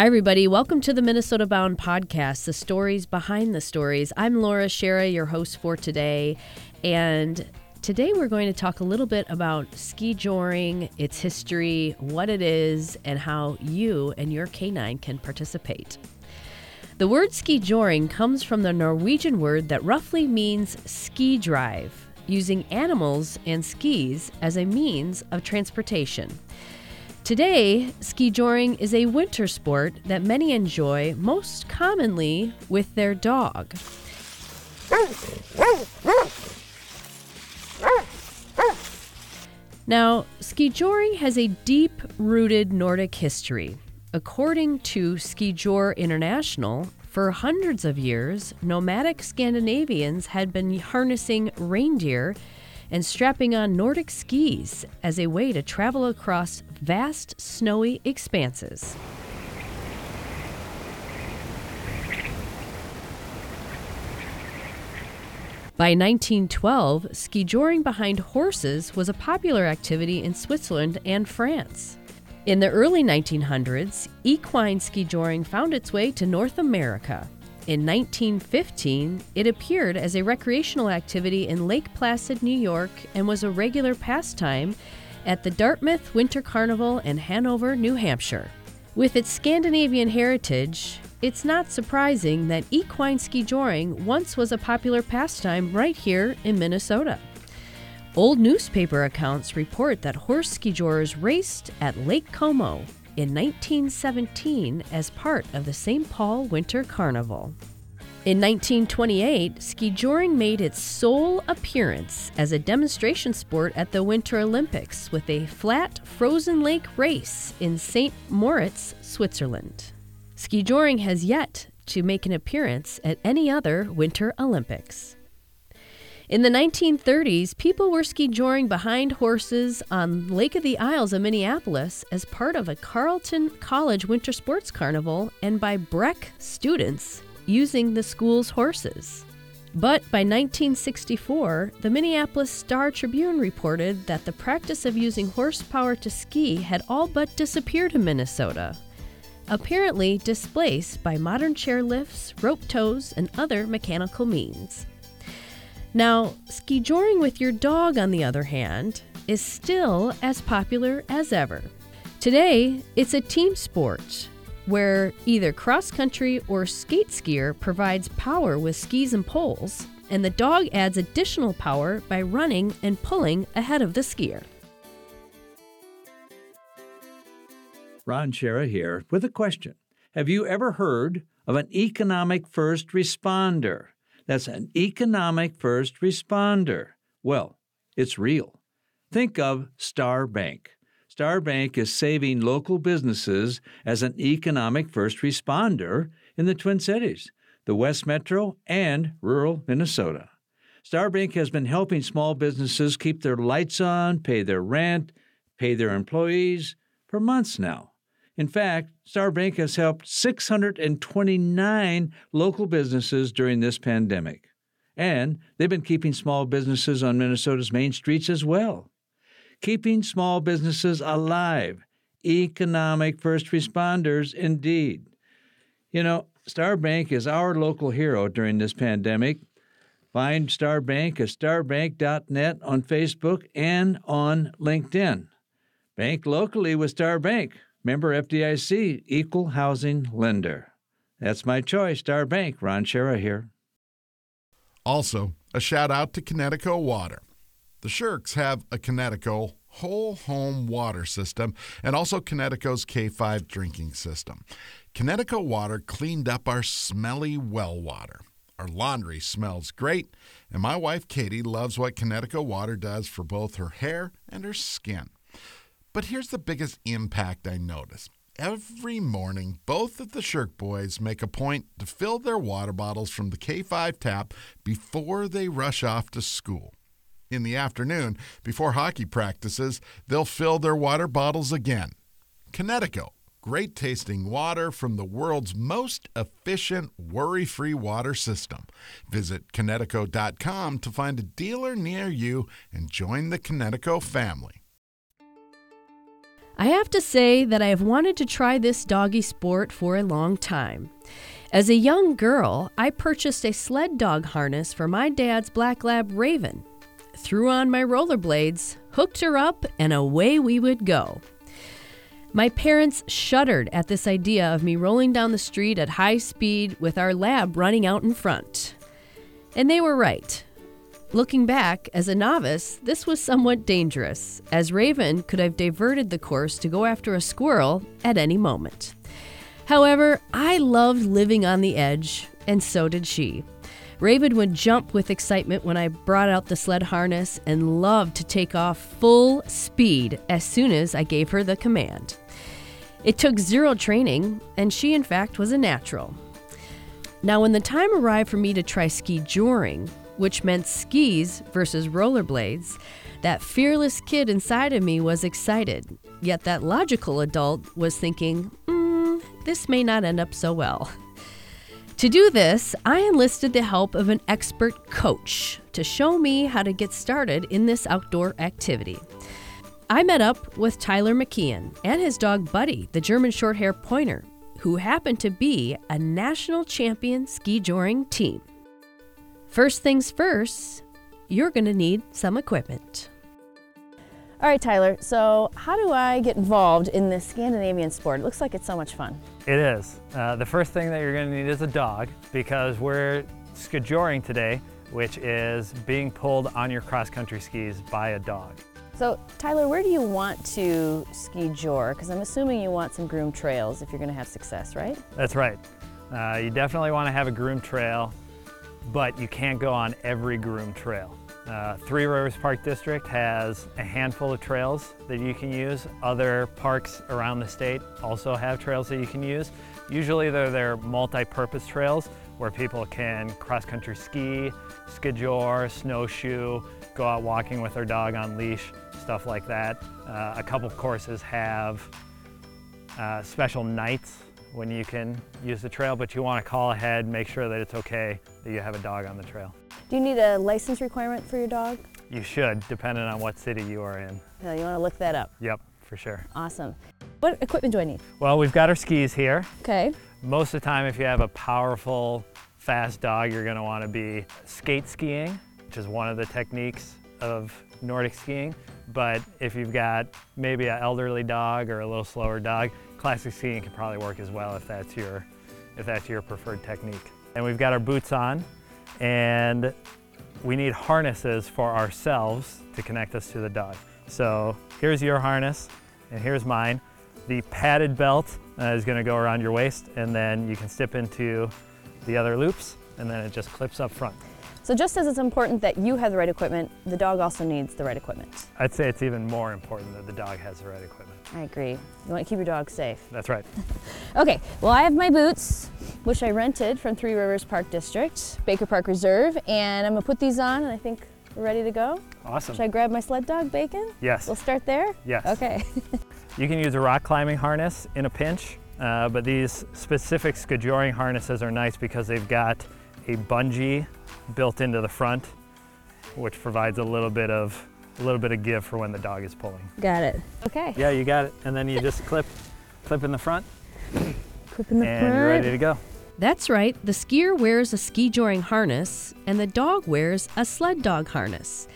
Hi, everybody. Welcome to the Minnesota Bound podcast, the stories behind the stories. I'm Laura Schara, your host for today. And today we're going to talk a little bit about ski joring, its history, what it is, and how you and your canine can participate. The word ski joring comes from the Norwegian word that roughly means ski drive, using animals and skis as a means of transportation. Today, ski joring is a winter sport that many enjoy most commonly with their dog. Now, ski joring has a deep rooted Nordic history. According to Ski Skijor International, for hundreds of years, nomadic Scandinavians had been harnessing reindeer and strapping on Nordic skis as a way to travel across vast snowy expanses. By 1912, ski joring behind horses was a popular activity in Switzerland and France. In the early 1900s, equine ski joring found its way to North America. In 1915, it appeared as a recreational activity in Lake Placid, New York, and was a regular pastime at the Dartmouth Winter Carnival in Hanover, New Hampshire. With its Scandinavian heritage, it's not surprising that equine ski joring once was a popular pastime right here in Minnesota. Old newspaper accounts report that horse ski joors raced at Lake Como in 1917 as part of the St. Paul Winter Carnival. In 1928, ski joring made its sole appearance as a demonstration sport at the Winter Olympics with a flat frozen lake race in St. Moritz, Switzerland. Ski joring has yet to make an appearance at any other Winter Olympics. In the 1930s, people were ski joring behind horses on Lake of the Isles of Minneapolis as part of a Carleton College Winter Sports Carnival and by Breck students using the school's horses. But by 1964, the Minneapolis Star Tribune reported that the practice of using horsepower to ski had all but disappeared in Minnesota, apparently displaced by modern chairlifts, rope tows, and other mechanical means. Now, ski joring with your dog, on the other hand, is still as popular as ever. Today, it's a team sport where either cross country or skate skier provides power with skis and poles, and the dog adds additional power by running and pulling ahead of the skier. Ron Schara here with a question. Have you ever heard of an economic first responder? That's an economic first responder. Well, it's real. Think of Star Bank. Star Bank is saving local businesses as an economic first responder in the Twin Cities, the West Metro, and rural Minnesota. Star Bank has been helping small businesses keep their lights on, pay their rent, pay their employees for months now. In fact, Star Bank has helped 629 local businesses during this pandemic. And they've been keeping small businesses on Minnesota's main streets as well. Keeping small businesses alive. Economic first responders, indeed. You know, Star Bank is our local hero during this pandemic. Find Star Bank at starbank.net on Facebook and on LinkedIn. Bank locally with Star Bank. Member FDIC, equal housing lender. That's my choice, Star Bank. Ron Schara here. Also, a shout out to Kinetico Water. The Shercks have a Kinetico whole home water system and also Kinetico's K5 drinking system. Kinetico Water cleaned up our smelly well water. Our laundry smells great, and my wife Katie loves what Kinetico Water does for both her hair and her skin. But here's the biggest impact I notice. Every morning, both of the Sherck boys make a point to fill their water bottles from the K5 tap before they rush off to school. In the afternoon, before hockey practices, they'll fill their water bottles again. Kinetico, great tasting water from the world's most efficient, worry free water system. Visit Kinetico.com to find a dealer near you and join the Kinetico family. I have to say that I have wanted to try this doggy sport for a long time. As a young girl, I purchased a sled dog harness for my dad's black lab Raven, threw on my rollerblades, hooked her up, and away we would go. My parents shuddered at this idea of me rolling down the street at high speed with our lab running out in front. And they were right. Looking back, as a novice, this was somewhat dangerous, as Raven could have diverted the course to go after a squirrel at any moment. However, I loved living on the edge, and so did she. Raven would jump with excitement when I brought out the sled harness and loved to take off full speed as soon as I gave her the command. It took zero training, and she, in fact, was a natural. Now, when the time arrived for me to try ski joring, which meant skis versus rollerblades, that fearless kid inside of me was excited, yet that logical adult was thinking, mm, this may not end up so well. To do this, I enlisted the help of an expert coach to show me how to get started in this outdoor activity. I met up with Tyler McKeon and his dog Buddy, the German Shorthair Pointer, who happened to be a national champion ski joring team. First things first, you're going to need some equipment. All right, Tyler, so how do I get involved in this Scandinavian sport? It looks like it's so much fun. It is. Uh, the first thing that you're going to need is a dog because we're skijoring today, which is being pulled on your cross-country skis by a dog. So, Tyler, where do you want to ski jor? Because I'm assuming you want some groomed trails if you're going to have success, right? That's right. Uh, you definitely want to have a groomed trail, but you can't go on every groomed trail. Uh, Three Rivers Park District has a handful of trails that you can use. Other parks around the state also have trails that you can use. Usually they're their multi-purpose trails where people can cross-country ski, skijor, snowshoe, go out walking with their dog on leash, stuff like that. Uh, a couple courses have uh, special nights when you can use the trail, but you want to call ahead, make sure that it's okay that you have a dog on the trail. Do you need a license requirement for your dog? You should, depending on what city you are in. No, you want to look that up. Yep, for sure. Awesome. What equipment do I need? Well, we've got our skis here. Okay. Most of the time, if you have a powerful, fast dog, you're gonna wanna be skate skiing, which is one of the techniques of Nordic skiing. But if you've got maybe an elderly dog or a little slower dog, classic skiing can probably work as well if that's your, if that's your preferred technique. And we've got our boots on, and we need harnesses for ourselves to connect us to the dog. So here's your harness, and here's mine. The padded belt uh, is gonna go around your waist, and then you can step into the other loops, and then it just clips up front. So just as it's important that you have the right equipment, the dog also needs the right equipment. I'd say it's even more important that the dog has the right equipment. I agree. You want to keep your dog safe. That's right. Okay, well I have my boots, which I rented from Three Rivers Park District, Baker Park Reserve, and I'm gonna put these on and I think we're ready to go. Awesome. Should I grab my sled dog, Bacon? Yes. We'll start there? Yes. Okay. You can use a rock climbing harness in a pinch, uh, but these specific skijoring harnesses are nice because they've got a bungee built into the front, which provides a little bit of a little bit of give for when the dog is pulling. Got it. Okay. Yeah, you got it. And then you just clip, clip in the front, Clip in the and front. you're ready to go. That's right, the skier wears a ski joring harness and the dog wears a sled dog harness.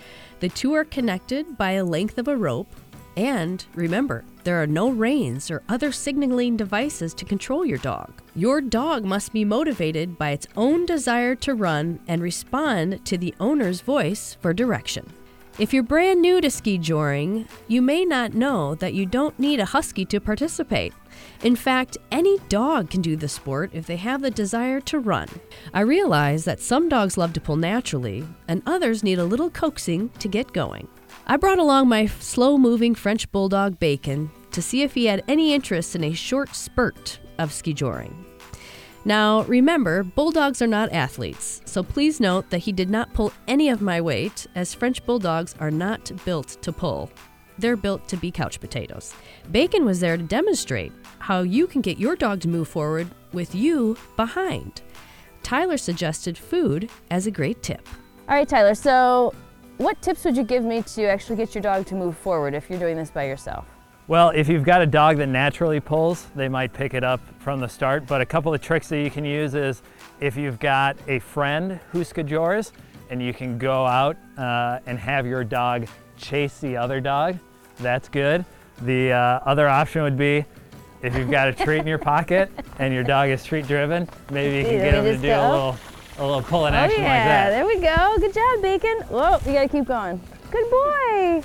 The two are connected by a length of a rope, and remember, there are no reins or other signaling devices to control your dog. Your dog must be motivated by its own desire to run and respond to the owner's voice for direction. If you're brand new to ski joring, you may not know that you don't need a husky to participate. In fact, any dog can do the sport if they have the desire to run. I realize that some dogs love to pull naturally, and others need a little coaxing to get going. I brought along my slow moving French Bulldog Bacon to see if he had any interest in a short spurt of ski joring. Now, remember, bulldogs are not athletes, so please note that he did not pull any of my weight, as French bulldogs are not built to pull. They're built to be couch potatoes. Bacon was there to demonstrate how you can get your dog to move forward with you behind. Tyler suggested food as a great tip. All right, Tyler, so what tips would you give me to actually get your dog to move forward if you're doing this by yourself? Well, if you've got a dog that naturally pulls, they might pick it up from the start. But a couple of tricks that you can use is if you've got a friend who skijores and you can go out uh, and have your dog chase the other dog, that's good. The uh, other option would be if you've got a treat in your pocket and your dog is treat driven, maybe you can get him to do go. a little, a little pulling Oh action yeah, like that. there we go. Good job, Bacon. Whoa, you gotta keep going. Good boy.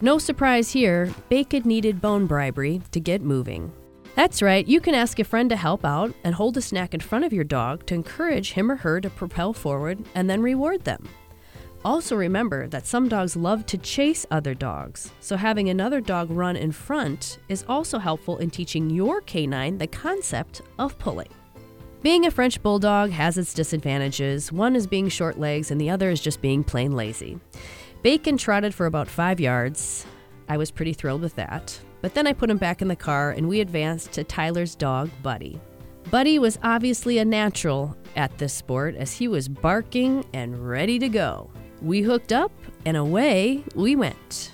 No surprise here, Bacon needed bone bribery to get moving. That's right, you can ask a friend to help out and hold a snack in front of your dog to encourage him or her to propel forward and then reward them. Also, remember that some dogs love to chase other dogs, so having another dog run in front is also helpful in teaching your canine the concept of pulling. Being a French bulldog has its disadvantages. One is being short legs, and the other is just being plain lazy. Bacon trotted for about five yards. I was pretty thrilled with that. But then I put him back in the car and we advanced to Tyler's dog, Buddy. Buddy was obviously a natural at this sport as he was barking and ready to go. We hooked up and away we went.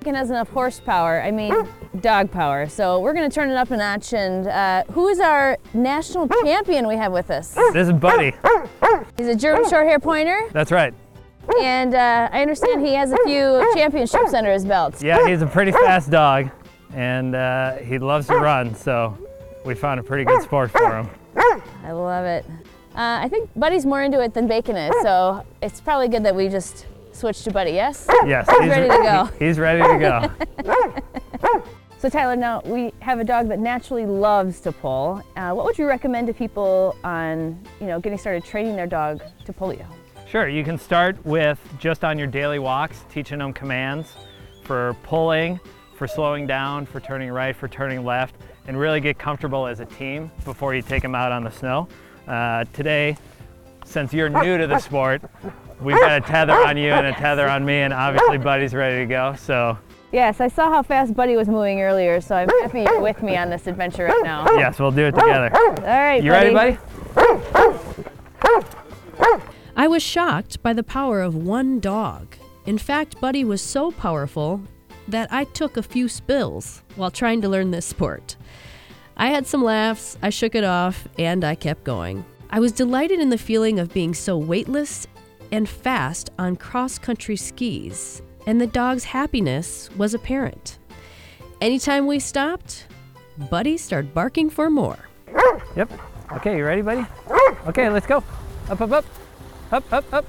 Bacon has enough horsepower, I mean dog power, so we're gonna turn it up a notch and uh, who is our national champion we have with us? This is Buddy. He's a German short hair pointer That's right. and uh, I understand he has a few championships under his belt. Yeah, he's a pretty fast dog, and uh, he loves to run, so we found a pretty good sport for him. I love it. Uh, I think Buddy's more into it than Bacon is, so it's probably good that we just switched to Buddy, yes? Yes, He's ready to go. he- he's ready to go. So Tyler, now we have a dog that naturally loves to pull. Uh, what would you recommend to people on, you know, getting started training their dog to pull you? Sure, you can start with just on your daily walks, teaching them commands for pulling, for slowing down, for turning right, for turning left, and really get comfortable as a team before you take them out on the snow. Uh, today, since you're new to the sport, we've got a tether on you and a tether on me, and obviously Buddy's ready to go. So Yes, I saw how fast Buddy was moving earlier, so I'm happy you're with me on this adventure right now. Yes, we'll do it together. All right, You ready, buddy? I was shocked by the power of one dog. In fact, Buddy was so powerful that I took a few spills while trying to learn this sport. I had some laughs, I shook it off, and I kept going. I was delighted in the feeling of being so weightless and fast on cross country skis, and the dog's happiness was apparent. Anytime we stopped, Buddy started barking for more. Yep. Okay, you ready, buddy? Okay, let's go. Up, up, up. Up, up, up.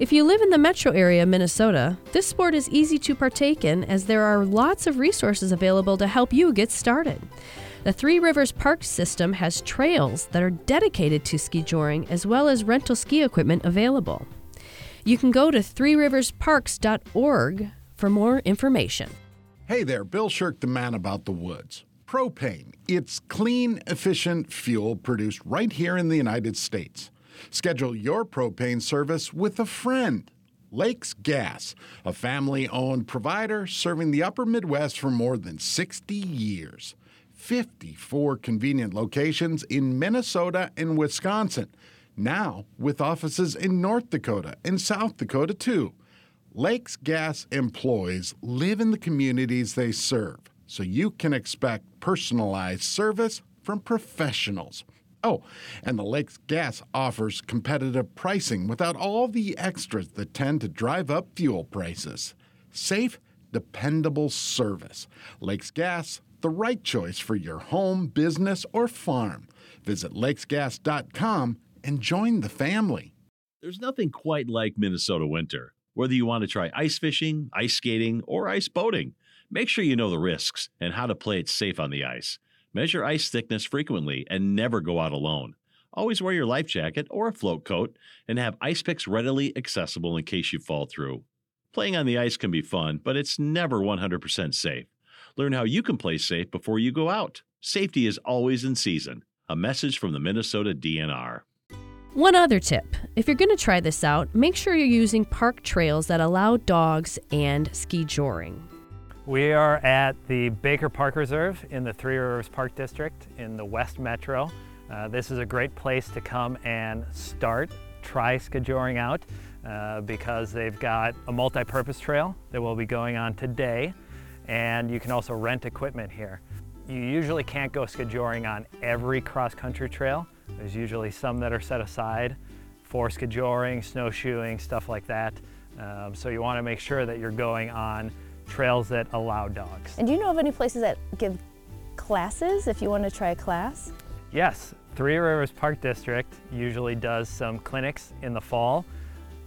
If you live in the metro area of Minnesota, this sport is easy to partake in as there are lots of resources available to help you get started. The Three Rivers Park system has trails that are dedicated to ski joring as well as rental ski equipment available. You can go to threeriversparks.org for more information. Hey there, Bill Sherck, the man about the woods. Propane. It's clean, efficient fuel produced right here in the United States. Schedule your propane service with a friend. Lakes Gas, a family owned provider serving the upper Midwest for more than 60 years. 54 convenient locations in Minnesota and Wisconsin. Now with offices in North Dakota and South Dakota, too. Lakes Gas employees live in the communities they serve, so you can expect personalized service from professionals. Oh, and the Lakes Gas offers competitive pricing without all the extras that tend to drive up fuel prices. Safe, dependable service. Lakes Gas, the right choice for your home, business, or farm. Visit lakesgas.com and join the family. There's nothing quite like Minnesota winter. Whether you want to try ice fishing, ice skating, or ice boating, make sure you know the risks and how to play it safe on the ice. Measure ice thickness frequently and never go out alone. Always wear your life jacket or a float coat and have ice picks readily accessible in case you fall through. Playing on the ice can be fun, but it's never 100% safe. Learn how you can play safe before you go out. Safety is always in season. A message from the Minnesota DNR. One other tip if you're going to try this out, make sure you're using park trails that allow dogs and ski joring. We are at the Baker Park Reserve in the Three Rivers Park District in the West Metro. Uh, this is a great place to come and start, try skijoring out uh, because they've got a multi-purpose trail that we'll be going on today. and you can also rent equipment here. You usually can't go skijoring on every cross-country trail. There's usually some that are set aside for skijoring, snowshoeing, stuff like that. Um, so you want to make sure that you're going on trails that allow dogs. And do you know of any places that give classes if you want to try a class? Yes, Three Rivers Park District usually does some clinics in the fall,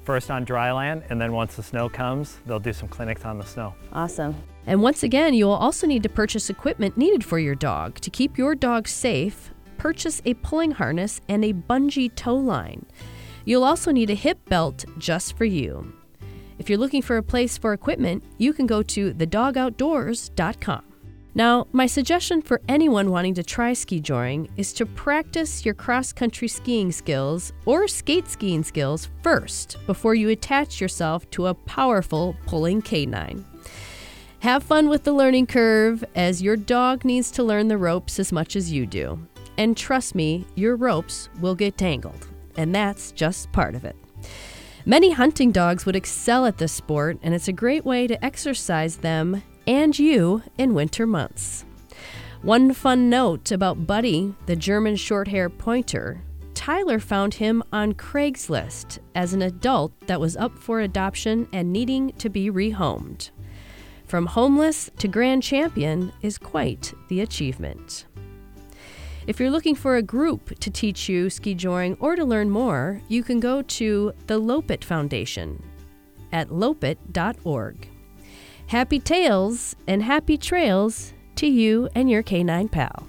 first on dry land, and then once the snow comes, they'll do some clinics on the snow. Awesome. And once again, you will also need to purchase equipment needed for your dog. To keep your dog safe, purchase a pulling harness and a bungee tow line. You'll also need a hip belt just for you. If you're looking for a place for equipment, you can go to thedogoutdoors.com. Now, my suggestion for anyone wanting to try ski joring is to practice your cross country skiing skills or skate skiing skills first before you attach yourself to a powerful pulling canine. Have fun with the learning curve as your dog needs to learn the ropes as much as you do. And trust me, your ropes will get tangled, and that's just part of it. Many hunting dogs would excel at this sport, and it's a great way to exercise them and you in winter months. One fun note about Buddy, the German short-hair pointer. Tyler found him on Craigslist as an adult that was up for adoption and needing to be rehomed. From homeless to grand champion is quite the achievement. If you're looking for a group to teach you ski joring or to learn more, you can go to the Loppet Foundation at loppet.org. Happy tails and happy trails to you and your canine pal.